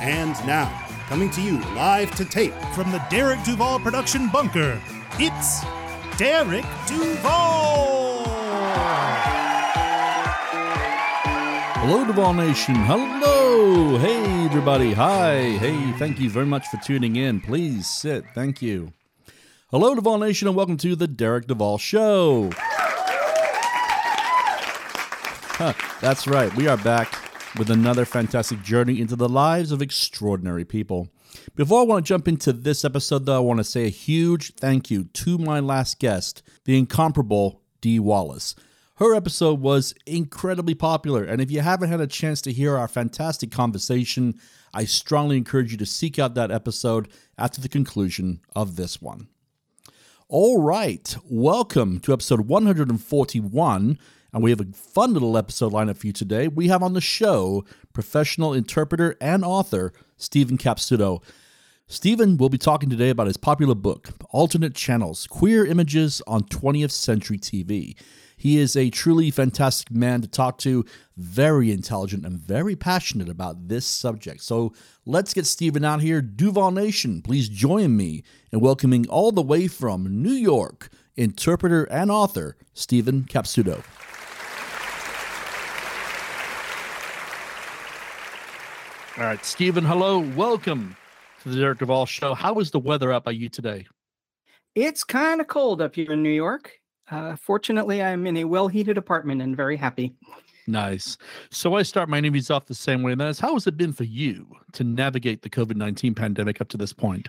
And now, coming to you live to tape From the Derek Duval production bunker, it's Derek Duval! Hello, Duval Nation. Hello. Hey, everybody. Hi. Hey, thank you very much for tuning in. Please sit. Thank you. Hello, Duval Nation, and welcome to the Derek Duval Show. Huh, that's right. We are back with another fantastic journey into the lives of extraordinary people. Before I want to jump into this episode, though, I want to say a huge thank you to my last guest, the incomparable Dee Wallace. Her episode was incredibly popular, and if you haven't had a chance to hear our fantastic conversation, I strongly encourage you to seek out that episode after the conclusion of this one. All right, welcome to episode 141, and we have a fun little episode lineup for you today. We have on the show professional interpreter and author Steven Capsuto. Steven will be talking today about his popular book, Alternate Channels Queer Images on 20th Century TV. He is a truly fantastic man to talk to, very intelligent and very passionate about this subject. So let's get Steven out here. Duval Nation, please join me in welcoming all the way from New York, interpreter and author, Steven Capsuto. All right, Steven, hello. Welcome to the Derek Duval Show. How is the weather out by you today? It's kind of cold up here in New York. Uh, fortunately, I'm in a well heated apartment and very happy. Nice. So I start my interviews off the same way, and that is how has it been for you to navigate the COVID 19 pandemic up to this point?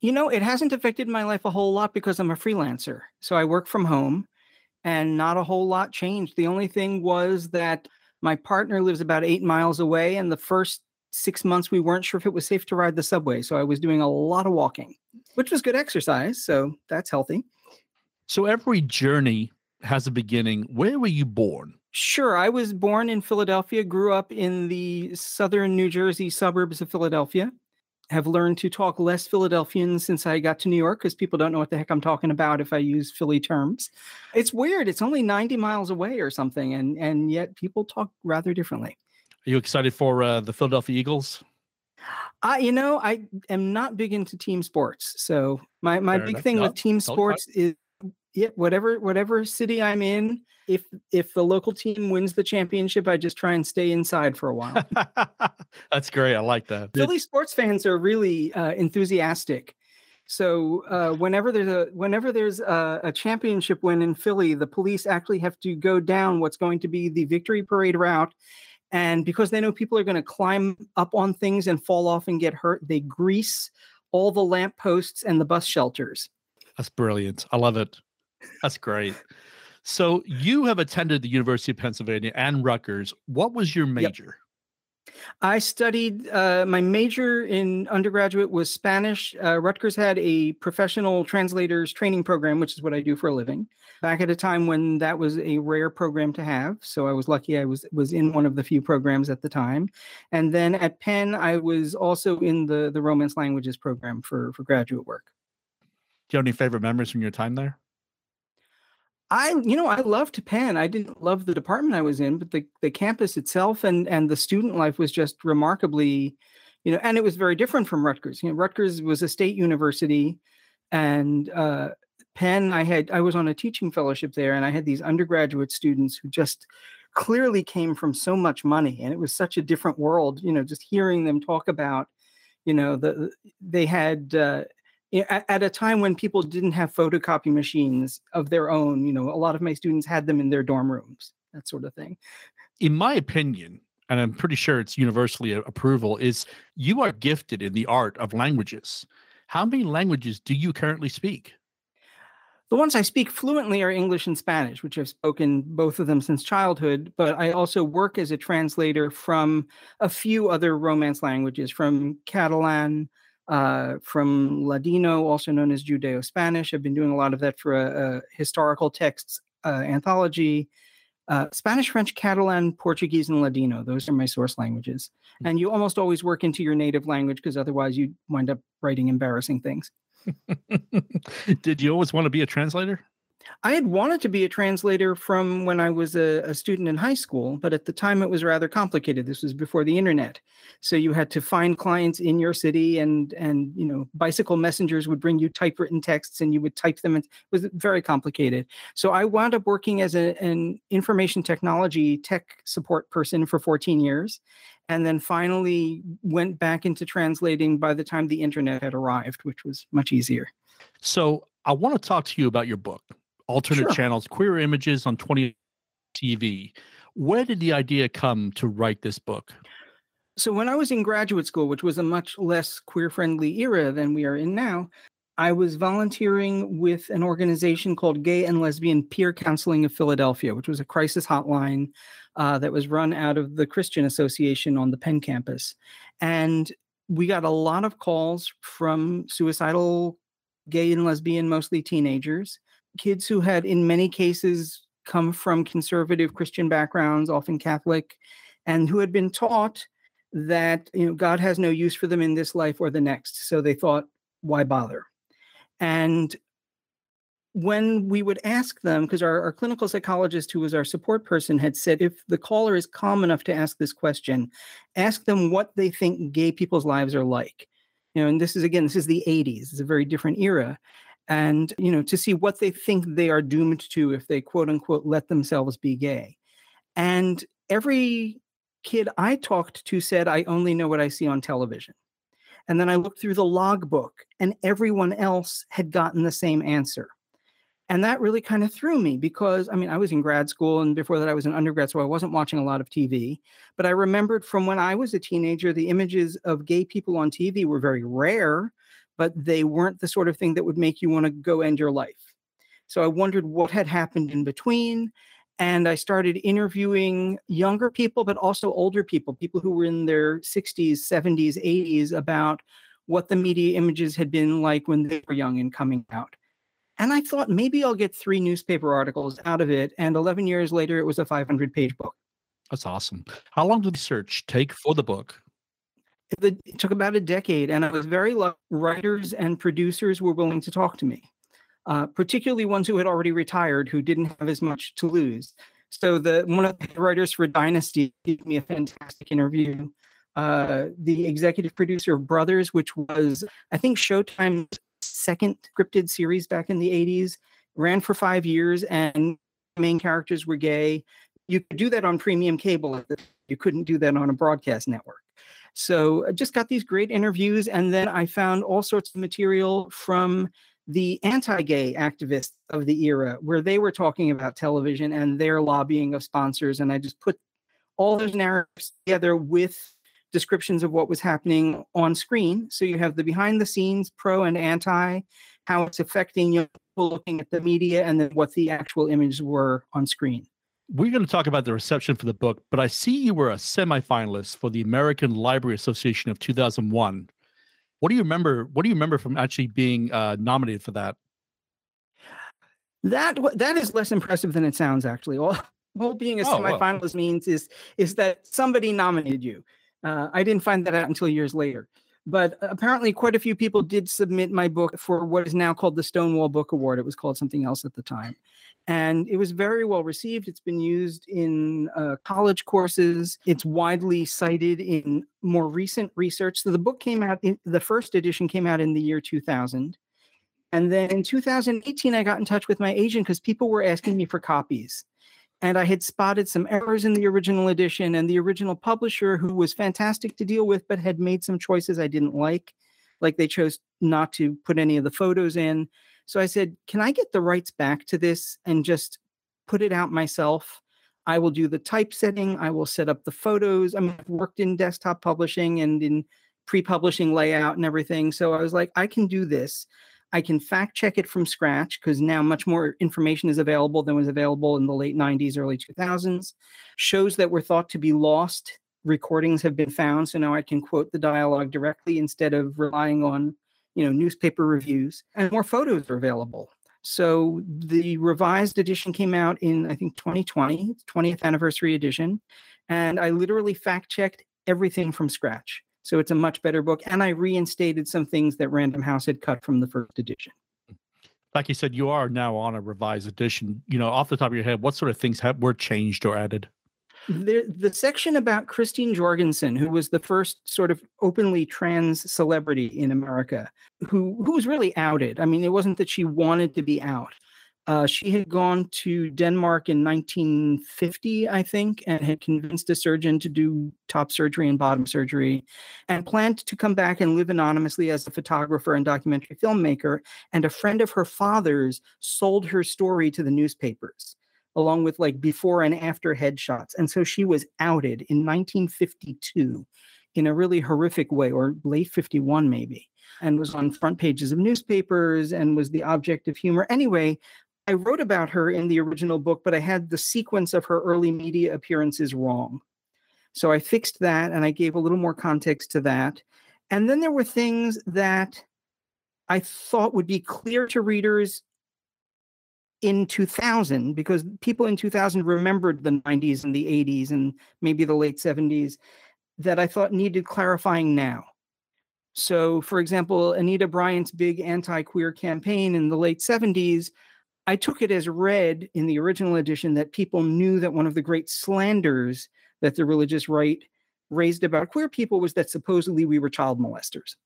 You know, it hasn't affected my life a whole lot because I'm a freelancer. So I work from home and not a whole lot changed. The only thing was that my partner lives about eight miles away, and the first six months we weren't sure if it was safe to ride the subway. So I was doing a lot of walking, which was good exercise. So that's healthy. So every journey has a beginning. Where were you born? Sure. I was born in Philadelphia, grew up in the southern New Jersey suburbs of Philadelphia. Have learned to talk less Philadelphian since I got to New York because people don't know what the heck I'm talking about if I use Philly terms. It's weird. It's only 90 miles away or something, and and yet people talk rather differently. Are you excited for uh, the Philadelphia Eagles? I, you know, I am not big into team sports. So my my Fair big enough. thing No, with team sports is yeah, whatever whatever city I'm in, if if the local team wins the championship, I just try and stay inside for a while. That's great. I like that. Philly sports fans are really uh, enthusiastic. So uh, whenever there's a whenever there's a, a championship win in Philly, the police actually have to go down what's going to be the victory parade route, and because they know people are going to climb up on things and fall off and get hurt, they grease all the lamp posts and the bus shelters. That's brilliant. I love it. That's great. So you have attended the University of Pennsylvania and Rutgers. What was your major? I studied, uh, my major in undergraduate was Spanish. Uh, Rutgers had a professional translators training program, which is what I do for a living, back at a time when that was a rare program to have. So I was lucky I was was in one of the few programs at the time. And then at Penn, I was also in the, the Romance languages program for, for graduate work. Do you have any favorite memories from your time there? I, you know, I loved Penn. I didn't love the department I was in, but the, the campus itself and and the student life was just remarkably, you know, and it was very different from Rutgers. You know, Rutgers was a state university, and uh, Penn, I had I was on a teaching fellowship there, and I had these undergraduate students who just clearly came from so much money, and it was such a different world. You know, just hearing them talk about, you know, the they had. Uh, at, at a time when people didn't have photocopy machines of their own, you know, a lot of my students had them in their dorm rooms, that sort of thing. In my opinion, and I'm pretty sure it's universally approval, is you are gifted in the art of languages. How many languages do you currently speak? The ones I speak fluently are English and Spanish, which I've spoken both of them since childhood, but I also work as a translator from a few other Romance languages, from Catalan, uh, from Ladino, also known as Judeo Spanish. I've been doing a lot of that for a, a historical texts uh, anthology. Uh, Spanish, French, Catalan, Portuguese, and Ladino. Those are my source languages. Mm-hmm. And you almost always work into your native language because otherwise you wind up writing embarrassing things. Did you always want to be a translator? I had wanted to be a translator from when I was a, a, student in high school, but at the time it was rather complicated. This was before the internet, so you had to find clients in your city, and and you know bicycle messengers would bring you typewritten texts, and you would type them. And it was very complicated. So I wound up working as a, an information technology tech support person for 14 years, and then finally went back into translating by the time the internet had arrived, which was much easier. So I want to talk to you about your book alternate sure. channels, queer images on 20 TV. Where did the idea come to write this book? So, when I was in graduate school, which was a much less queer friendly era than we are in now, I was volunteering with an organization called Gay and Lesbian Peer Counseling of Philadelphia, which was a crisis hotline uh, that was run out of the Christian Association on the Penn campus. And we got a lot of calls from suicidal gay and lesbian, mostly teenagers, kids who had, in many cases, come from conservative Christian backgrounds, often Catholic, and who had been taught that you know God has no use for them in this life or the next. So they thought, why bother? And when we would ask them, because our, our clinical psychologist, who was our support person, had said, if the caller is calm enough to ask this question, ask them what they think gay people's lives are like. You know, and this is again, this is the 80s, it's a very different era. And you know to see what they think they are doomed to if they quote unquote let themselves be gay. And every kid i talked to said i only know what i see on television. And then i looked through the logbook and everyone else had gotten the same answer and that really kind of threw me because i mean i was in grad school and before that i was an undergrad so i wasn't watching a lot of tv but i remembered from when i was a teenager the images of gay people on tv were very rare but they weren't the sort of thing that would make you want to go end your life. So I wondered what had happened in between. And I started interviewing younger people, but also older people, people who were in their 60s, 70s, 80s, about what the media images had been like when they were young and coming out. And I thought maybe I'll get three newspaper articles out of it. And 11 years later, it was a 500 page book. That's awesome. How long did the search take for the book? it took about a decade, and I was very lucky. Writers and producers were willing to talk to me, uh, particularly ones who had already retired, who didn't have as much to lose. So the one of the writers for Dynasty gave me a fantastic interview. Uh, the executive producer of Brothers, which was I think Showtime's second scripted series back in the '80s, ran for five years, and main characters were gay. You could do that on premium cable. You couldn't do that on a broadcast network. So I just got these great interviews. And then I found all sorts of material from the anti gay activists of the era where they were talking about television and their lobbying of sponsors. And I just put all those narratives together with descriptions of what was happening on screen. So you have the behind the scenes, pro and anti, how it's affecting young people looking at the media, and then what the actual images were on screen we're going to talk about the reception for the book, but I see you were a semifinalist for the American Library Association of 2001. What do you remember? What do you remember from actually being uh, nominated for that? That that is less impressive than it sounds. Actually, all, all being a oh, semifinalist well. means is is that somebody nominated you. Uh, I didn't find that out until years later. But apparently, quite a few people did submit my book for what is now called the Stonewall Book Award. It was called something else at the time and it was very well received. It's been used in uh, college courses. It's widely cited in more recent research. So the book came out, in, the first edition came out in the year 2000. And then in 2018, I got in touch with my agent because people were asking me for copies. And I had spotted some errors in the original edition, and the original publisher, who was fantastic to deal with, but had made some choices I didn't like. Like they chose not to put any of the photos in so I said, Can I get the rights back to this and just put it out myself? I will do the typesetting. I will set up the photos. I mean, I've worked in desktop publishing and in pre publishing layout and everything. So I was like, I can do this. I can fact check it from scratch because now much more information is available than was available in the late 90s, early 2000s. Shows that were thought to be lost, recordings have been found. So now I can quote the dialogue directly instead of relying on, you know, newspaper reviews. And more photos are available. So the revised edition came out in, I think, 2020, 20th anniversary edition. And I literally fact checked everything from scratch. So it's a much better book. And I reinstated some things that Random House had cut from the first edition. Like you said, you are now on a revised edition. You know, off the top of your head, what sort of things have were changed or added? The, the section about Christine Jorgensen, who was the first sort of openly trans celebrity in America, who who was really outed. I mean, it wasn't that she wanted to be out, uh, she had gone to Denmark in 1950, I think, and had convinced a surgeon to do top surgery and bottom surgery, and planned to come back and live anonymously as a photographer and documentary filmmaker. And a friend of her father's sold her story to the newspapers, along with like before and after headshots. And so she was outed in 1952 in a really horrific way, or late 51 maybe and was on front pages of newspapers and was the object of humor. Anyway, I wrote about her in the original book, but I had the sequence of her early media appearances wrong. So I fixed that and I gave a little more context to that. And then there were things that I thought would be clear to readers in 2000 because people in 2000 remembered the 90s and the 80s and maybe the late 70s that I thought needed clarifying now. So, for example, Anita Bryant's big anti queer campaign in the late 70s I took it as read in the original edition that people knew that one of the great slanders that the religious right raised about queer people was that supposedly we were child molesters.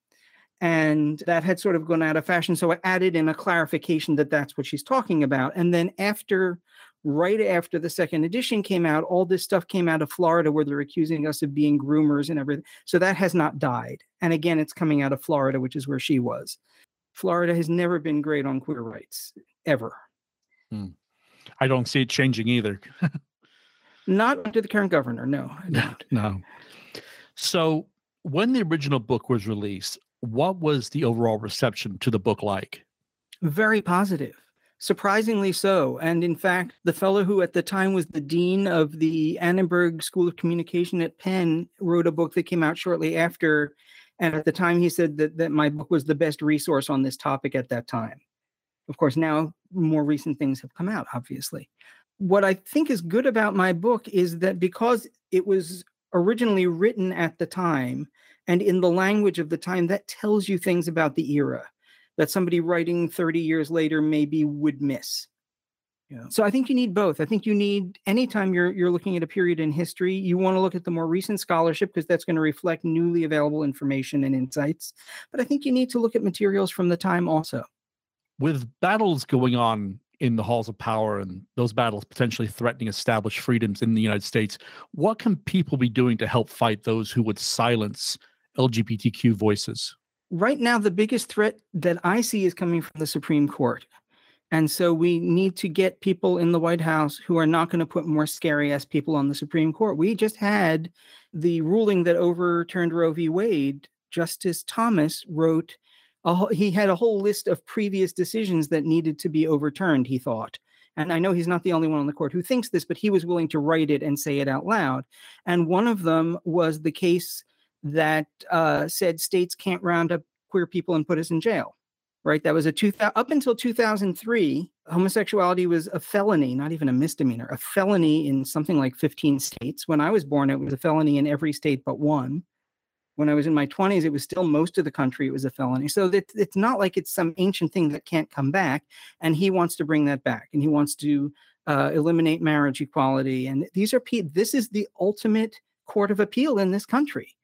And that had sort of gone out of fashion. So I added in a clarification that that's what she's talking about. And then after, right after the second edition came out, all this stuff came out of Florida where they're accusing us of being groomers and everything. So that has not died. And again, it's coming out of Florida, which is where she was. Florida has never been great on queer rights, ever. Hmm. I don't see it changing either. Not under the current governor, no. No, no. So, when the original book was released, what was the overall reception to the book like? Very positive, surprisingly so. And in fact, the fellow who at the time was the dean of the Annenberg School of Communication at Penn wrote a book that came out shortly after. And at the time, he said that, that my book was the best resource on this topic at that time. Of course, now more recent things have come out, obviously. What I think is good about my book is that because it was originally written at the time and in the language of the time, that tells you things about the era that somebody writing 30 years later maybe would miss. Yeah. So I think you need both. I think you need anytime you're you're looking at a period in history, you want to look at the more recent scholarship because that's going to reflect newly available information and insights. But I think you need to look at materials from the time also with battles going on in the halls of power and those battles potentially threatening established freedoms in the United States, what can people be doing to help fight those who would silence LGBTQ voices? Right now, the biggest threat that I see is coming from the Supreme Court. And so we need to get people in the White House who are not going to put more scary ass people on the Supreme Court. We just had the ruling that overturned Roe v. Wade. Justice Thomas wrote a, he had a whole list of previous decisions that needed to be overturned, he thought. And I know he's not the only one on the court who thinks this, but he was willing to write it and say it out loud. And one of them was the case that uh, said states can't round up queer people and put us in jail. Right? That was a two up until 2003, homosexuality was a felony, not even a misdemeanor, a felony in something like 15 states. When I was born, it was a felony in every state but one when I was in my 20s, it was still most of the country, it was a felony. So it's not like it's some ancient thing that can't come back. And he wants to bring that back and he wants to uh, eliminate marriage equality. And these are, this is the ultimate court of appeal in this country.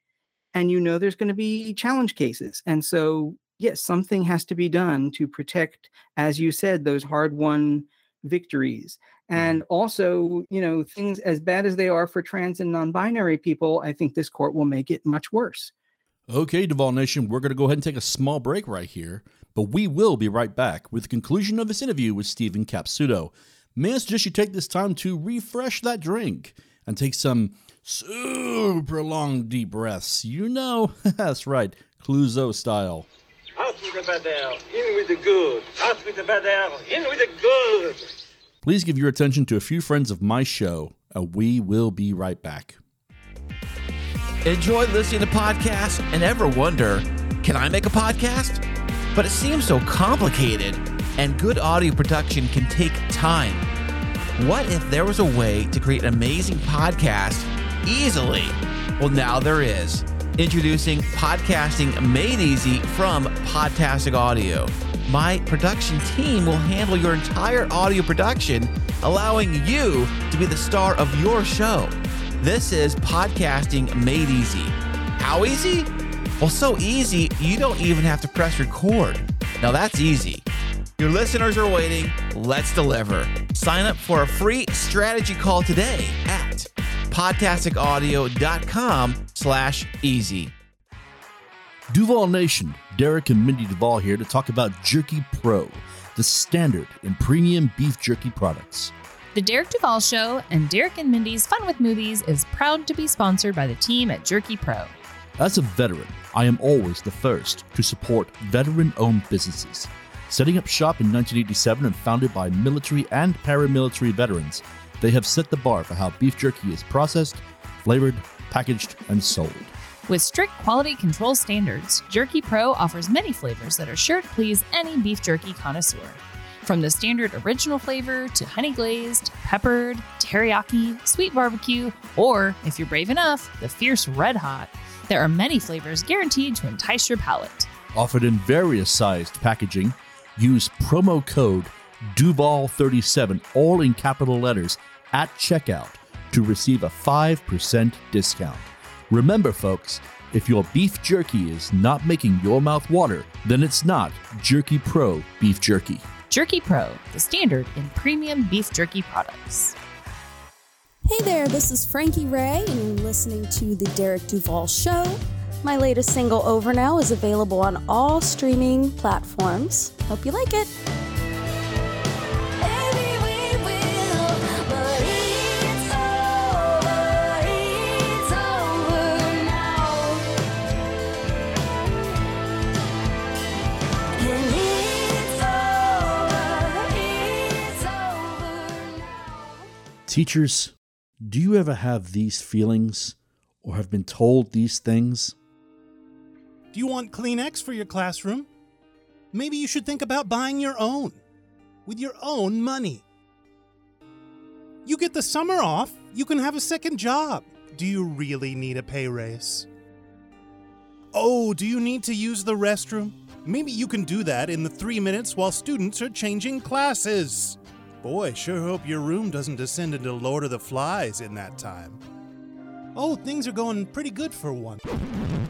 And you know there's going to be challenge cases. And so, yes, something has to be done to protect, as you said, those hard won victories. Mm-hmm. And also, you know, things as bad as they are for trans and non binary people, I think this court will make it much worse. Okay, Duval Nation, we're going to go ahead and take a small break right here, but we will be right back with the conclusion of this interview with Steven Capsuto. May I suggest you take this time to refresh that drink and take some super long deep breaths. You know, that's right, Clouseau style. Out with the bad air, in with the good. Out with the bad air, in with the good. Please give your attention to a few friends of my show, and we will be right back. Enjoy listening to podcasts and ever wonder, can I make a podcast? But it seems so complicated, and good audio production can take time. What if there was a way to create an amazing podcast easily? Well, now there is. Introducing Podcasting Made Easy from Podtastic Audio. My production team will handle your entire audio production, allowing you to be the star of your show. This is Podcasting Made Easy. How easy? Well, so easy, you don't even have to press record. Now that's easy. Your listeners are waiting. Let's deliver. Sign up for a free strategy call today at podtasticaudio.com slash easy. Duval Nation, Derek and Mindy Duval here to talk about Jerky Pro, the standard in premium beef jerky products. The Derek Duval Show and Derek and Mindy's Fun with Movies is proud to be sponsored by the team at Jerky Pro. As a veteran, I am always the first to support veteran owned businesses. Setting up shop in 1987 and founded by military and paramilitary veterans, they have set the bar for how beef jerky is processed, flavored, packaged, and sold. With strict quality control standards, Jerky Pro offers many flavors that are sure to please any beef jerky connoisseur. From the standard original flavor to honey glazed, peppered, teriyaki, sweet barbecue, or, if you're brave enough, the fierce red hot, there are many flavors guaranteed to entice your palate. Offered in various sized packaging, use promo code DUVAL37, all in capital letters, at checkout to receive a 5% discount. Remember, folks, if your beef jerky is not making your mouth water, then it's not Jerky Pro Beef Jerky. Jerky Pro, the standard in premium beef jerky products. Hey there, this is Frankie Ray, and you're listening to The Derek Duval Show. My latest single, Over Now, is available on all streaming platforms. Hope you like it. Teachers, do you ever have these feelings or have been told these things? Do you want Kleenex for your classroom? Maybe you should think about buying your own with your own money. You get the summer off, you can have a second job. Do you really need a pay raise? Oh, do you need to use the restroom? Maybe you can do that in the three minutes while students are changing classes. Boy, sure hope your room doesn't descend into Lord of the Flies in that time. Oh, things are going pretty good for one.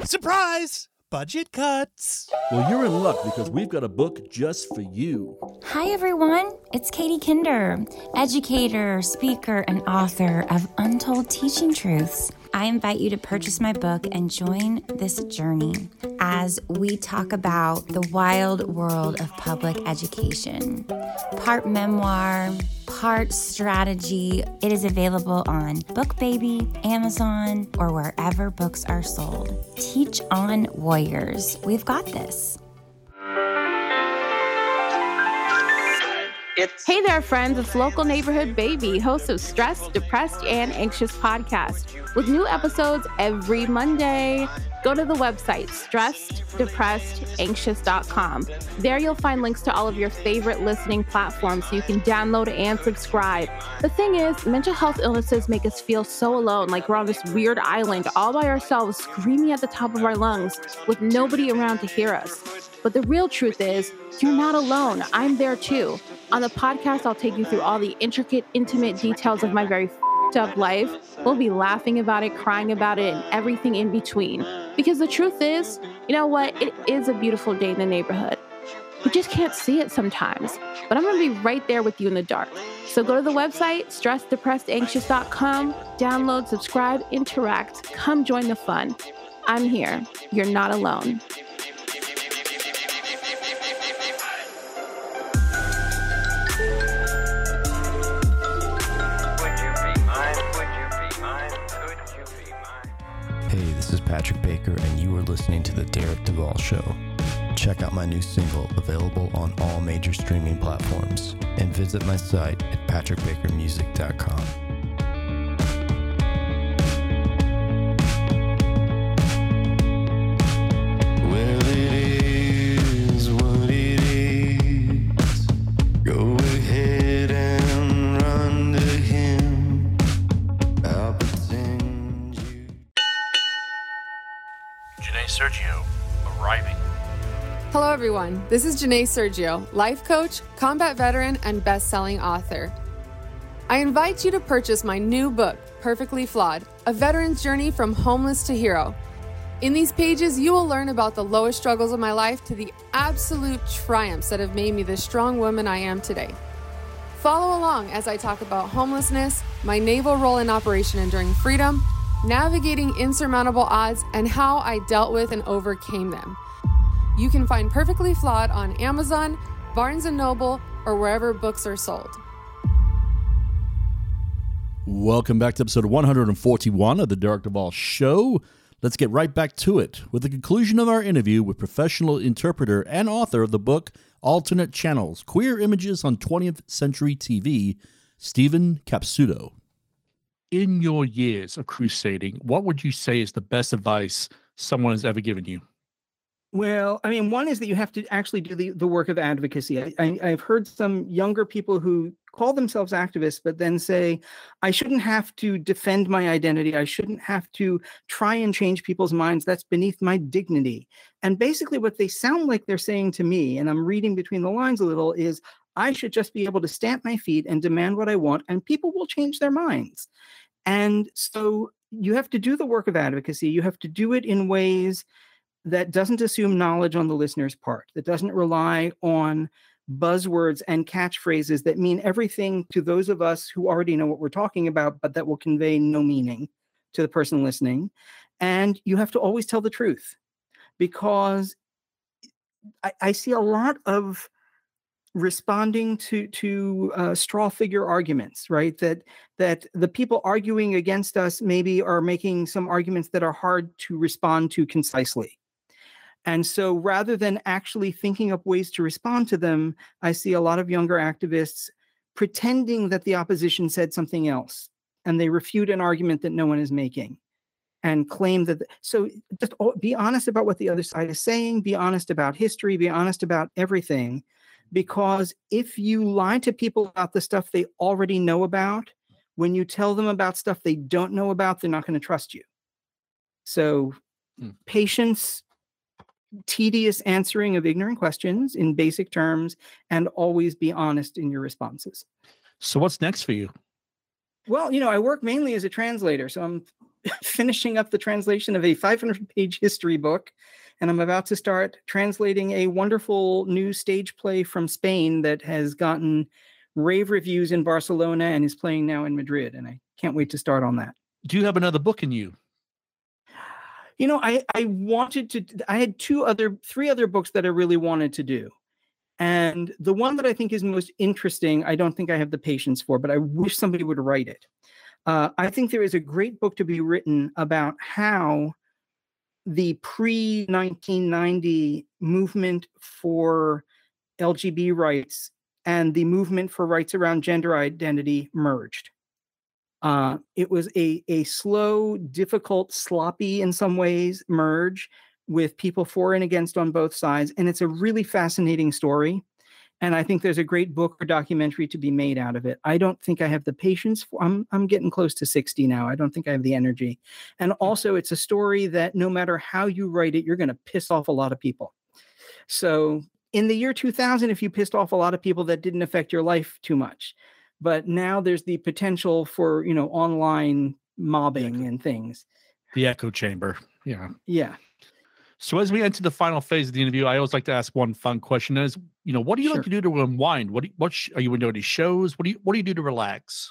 Surprise! Budget cuts! Well, you're in luck because we've got a book just for you. Hi, everyone. It's Katie Kinder, educator, speaker, and author of Untold Teaching Truths. I invite you to purchase my book and join this journey as we talk about the wild world of public education. Part memoir, part strategy. It is available on BookBaby, Amazon, or wherever books are sold. Teach on Warriors. We've got this. Hey there, friends. It's local neighborhood baby, host of Stressed, Depressed, and Anxious podcast with new episodes every Monday. Go to the website, stresseddepressedanxious.com. There you'll find links to all of your favorite listening platforms so you can download and subscribe. The thing is, mental health illnesses make us feel so alone, like we're on this weird island all by ourselves, screaming at the top of our lungs with nobody around to hear us. But the real truth is, you're not alone. I'm there too. On the podcast, I'll take you through all the intricate, intimate details of my very up life. We'll be laughing about it, crying about it, and everything in between. Because the truth is, you know what? It is a beautiful day in the neighborhood. We just can't see it sometimes. But I'm going to be right there with you in the dark. So go to the website, stresseddepressedanxious.com, download, subscribe, interact, come join the fun. I'm here. You're not alone. Patrick Baker, and you are listening to The Derek Duval Show. check out my new single available on all major streaming platforms and visit my site at patrickbakermusic.com. everyone. This is Janae Sergio, life coach, combat veteran, and best selling author. I invite you to purchase my new book, Perfectly Flawed A Veteran's Journey from Homeless to Hero. In these pages, you will learn about the lowest struggles of my life to the absolute triumphs that have made me the strong woman I am today. Follow along as I talk about homelessness, my naval role in Operation Enduring Freedom, navigating insurmountable odds, and how I dealt with and overcame them. You can find Perfectly Flawed on Amazon, Barnes & Noble, or wherever books are sold. Welcome back to episode 141 of the Derek Duval Show. Let's get right back to it with the conclusion of our interview with professional interpreter and author of the book Alternate Channels Queer Images on 20th Century TV, Steven Capsuto. In your years of crusading, what would you say is the best advice someone has ever given you? Well, I mean, one is that you have to actually do the, the work of advocacy. I, I, I've heard some younger people who call themselves activists, but then say, I shouldn't have to defend my identity. I shouldn't have to try and change people's minds. That's beneath my dignity. And basically, what they sound like they're saying to me, and I'm reading between the lines a little, is I should just be able to stamp my feet and demand what I want, and people will change their minds. And so you have to do the work of advocacy. You have to do it in ways that doesn't assume knowledge on the listener's part, that doesn't rely on buzzwords and catchphrases that mean everything to those of us who already know what we're talking about, but that will convey no meaning to the person listening. And you have to always tell the truth because I, I see a lot of responding to to uh, straw figure arguments right that that the people arguing against us maybe are making some arguments that are hard to respond to concisely and so rather than actually thinking up ways to respond to them, I see a lot of younger activists pretending that the opposition said something else and they refute an argument that no one is making and claim that. So just be honest about what the other side is saying, be honest about history, be honest about everything. Because if you lie to people about the stuff they already know about, when you tell them about stuff they don't know about, they're not going to trust you. So, mm. patience, tedious answering of ignorant questions in basic terms and always be honest in your responses. So, what's next for you? Well, you know, I work mainly as a translator. So, I'm finishing up the translation of a 500 page history book. And I'm about to start translating a wonderful new stage play from Spain that has gotten rave reviews in Barcelona and is playing now in Madrid. And I can't wait to start on that. Do you have another book in you? You know i i wanted to i had two other three other books that i really wanted to do. And the one that i think is most interesting i don't think i have the patience for but i wish somebody would write it. Uh, i think there is a great book to be written about how the pre 1990 movement for lgb rights and the movement for rights around gender identity merged uh, it was a a slow, difficult, sloppy in some ways merge with people for and against on both sides, and it's a really fascinating story. And I think there's a great book or documentary to be made out of it. I don't think I have the patience. For, I'm I'm getting close to 60 now. I don't think I have the energy. And mm. also, it's a story that no matter how you write it, you're going to piss off a lot of people. So in the year 2000, if you pissed off a lot of people, that didn't affect your life too much but now there's the potential for you know online mobbing and things. the echo chamber yeah. Yeah. So as we enter the final phase of the interview i always like to ask one fun question is you know what do you sure. like to do to unwind? What do you, what sh- are you into any shows? What do you what do you do to relax?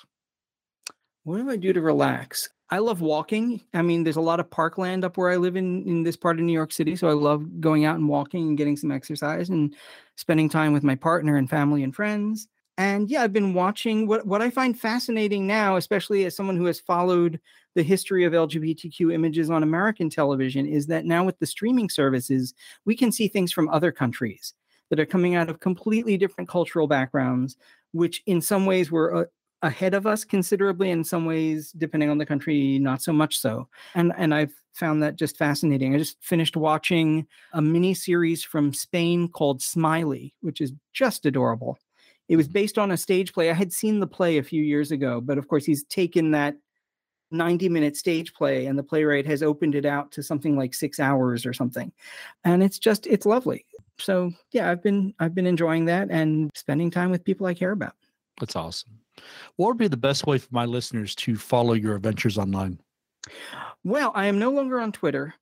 What do i do to relax? I love walking. I mean there's a lot of parkland up where i live in in this part of new york city so i love going out and walking and getting some exercise and spending time with my partner and family and friends and yeah, I've been watching what what I find fascinating now, especially as someone who has followed the history of LGBTQ images on American television, is that now with the streaming services, we can see things from other countries that are coming out of completely different cultural backgrounds, which in some ways were uh, ahead of us considerably, in some ways, depending on the country, not so much so. And and I've found that just fascinating. I just finished watching a mini series from Spain called Smiley, which is just adorable. It was based on a stage play. I had seen the play a few years ago, but of course, he's taken that 90 minute stage play and the playwright has opened it out to something like six hours or something. And it's just, it's lovely. So yeah, I've been, I've been enjoying that and spending time with people I care about. That's awesome. What would be the best way for my listeners to follow your adventures online? Well, I am no longer on Twitter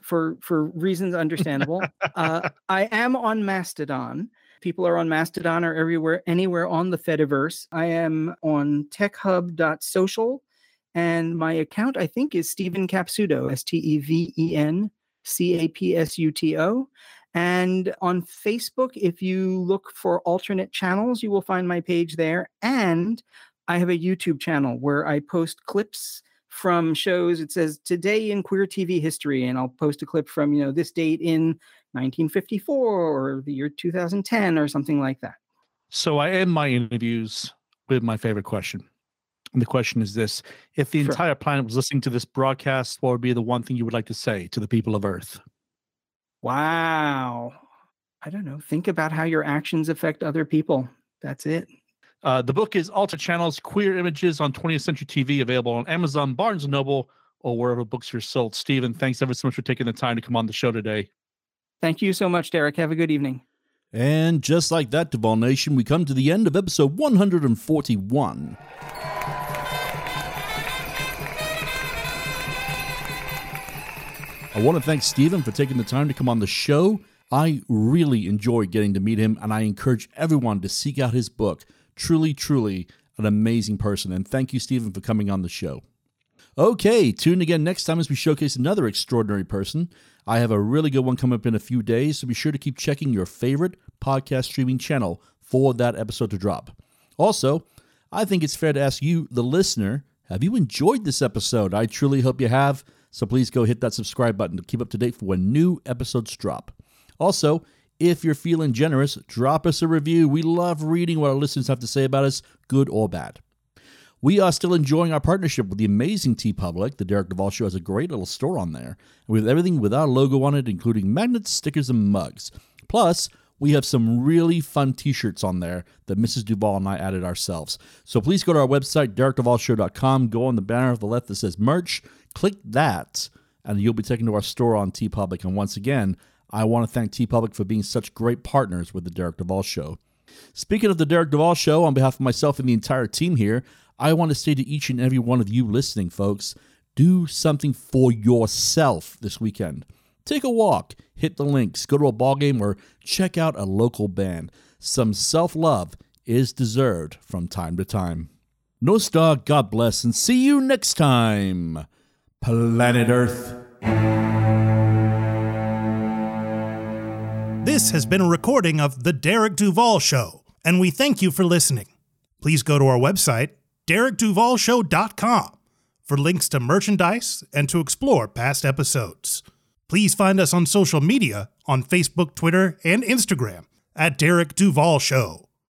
for for reasons understandable. uh, I am on Mastodon. People are on Mastodon or everywhere, anywhere on the Fediverse. I am on techhub.social, and my account, I think, is Steven Capsuto, S T E V E N C A P S U T O. And on Facebook, if you look for alternate channels, you will find my page there. And I have a YouTube channel where I post clips from shows. It says today in queer TV history, and I'll post a clip from, you know, this date in 1954 or the year 2010 or something like that. So I end my interviews with my favorite question. And the question is this If the sure. entire planet was listening to this broadcast, what would be the one thing you would like to say to the people of Earth? Wow. I don't know. Think about how your actions affect other people. That's it. Uh, the book is Alter Channels Queer Images on 20th Century TV, available on Amazon, Barnes and Noble, or wherever books are sold. Steven, thanks ever so much for taking the time to come on the show today. Thank you so much, Derek. Have a good evening. And just like that, Duval Nation, we come to the end of episode 141. I want to thank Steven for taking the time to come on the show. I really enjoyed getting to meet him, and I encourage everyone to seek out his book. Truly, truly an amazing person. And thank you, Steven, for coming on the show. Okay, tune again next time as we showcase another extraordinary person. I have a really good one coming up in a few days, so be sure to keep checking your favorite podcast streaming channel for that episode to drop. Also, I think it's fair to ask you, the listener, have you enjoyed this episode? I truly hope you have, so please go hit that subscribe button to keep up to date for when new episodes drop. Also, if you're feeling generous, drop us a review. We love reading what our listeners have to say about us, good or bad. We are still enjoying our partnership with the amazing TeePublic. The Derek Duval Show has a great little store on there with everything with our logo on it, including magnets, stickers, and mugs. Plus, we have some really fun t-shirts on there that Mrs. Duval and I added ourselves. So please go to our website, derekduvalshow.com, go on the banner of the left that says merch, click that, and you'll be taken to our store on TeePublic. And once again, I want to thank TeePublic for being such great partners with the Derek Duval Show. Speaking of the Derek Duval Show, on behalf of myself and the entire team here, I want to say to each and every one of you listening, folks, do something for yourself this weekend. Take a walk, hit the links, go to a ball game, or check out a local band. Some self love is deserved from time to time. No star, God bless, and see you next time, Planet Earth. This has been a recording of The Derek Duval Show, and we thank you for listening. Please go to our website derekduvalshow.com for links to merchandise and to explore past episodes. Please find us on social media on Facebook, Twitter, and Instagram at Derek Duval Show.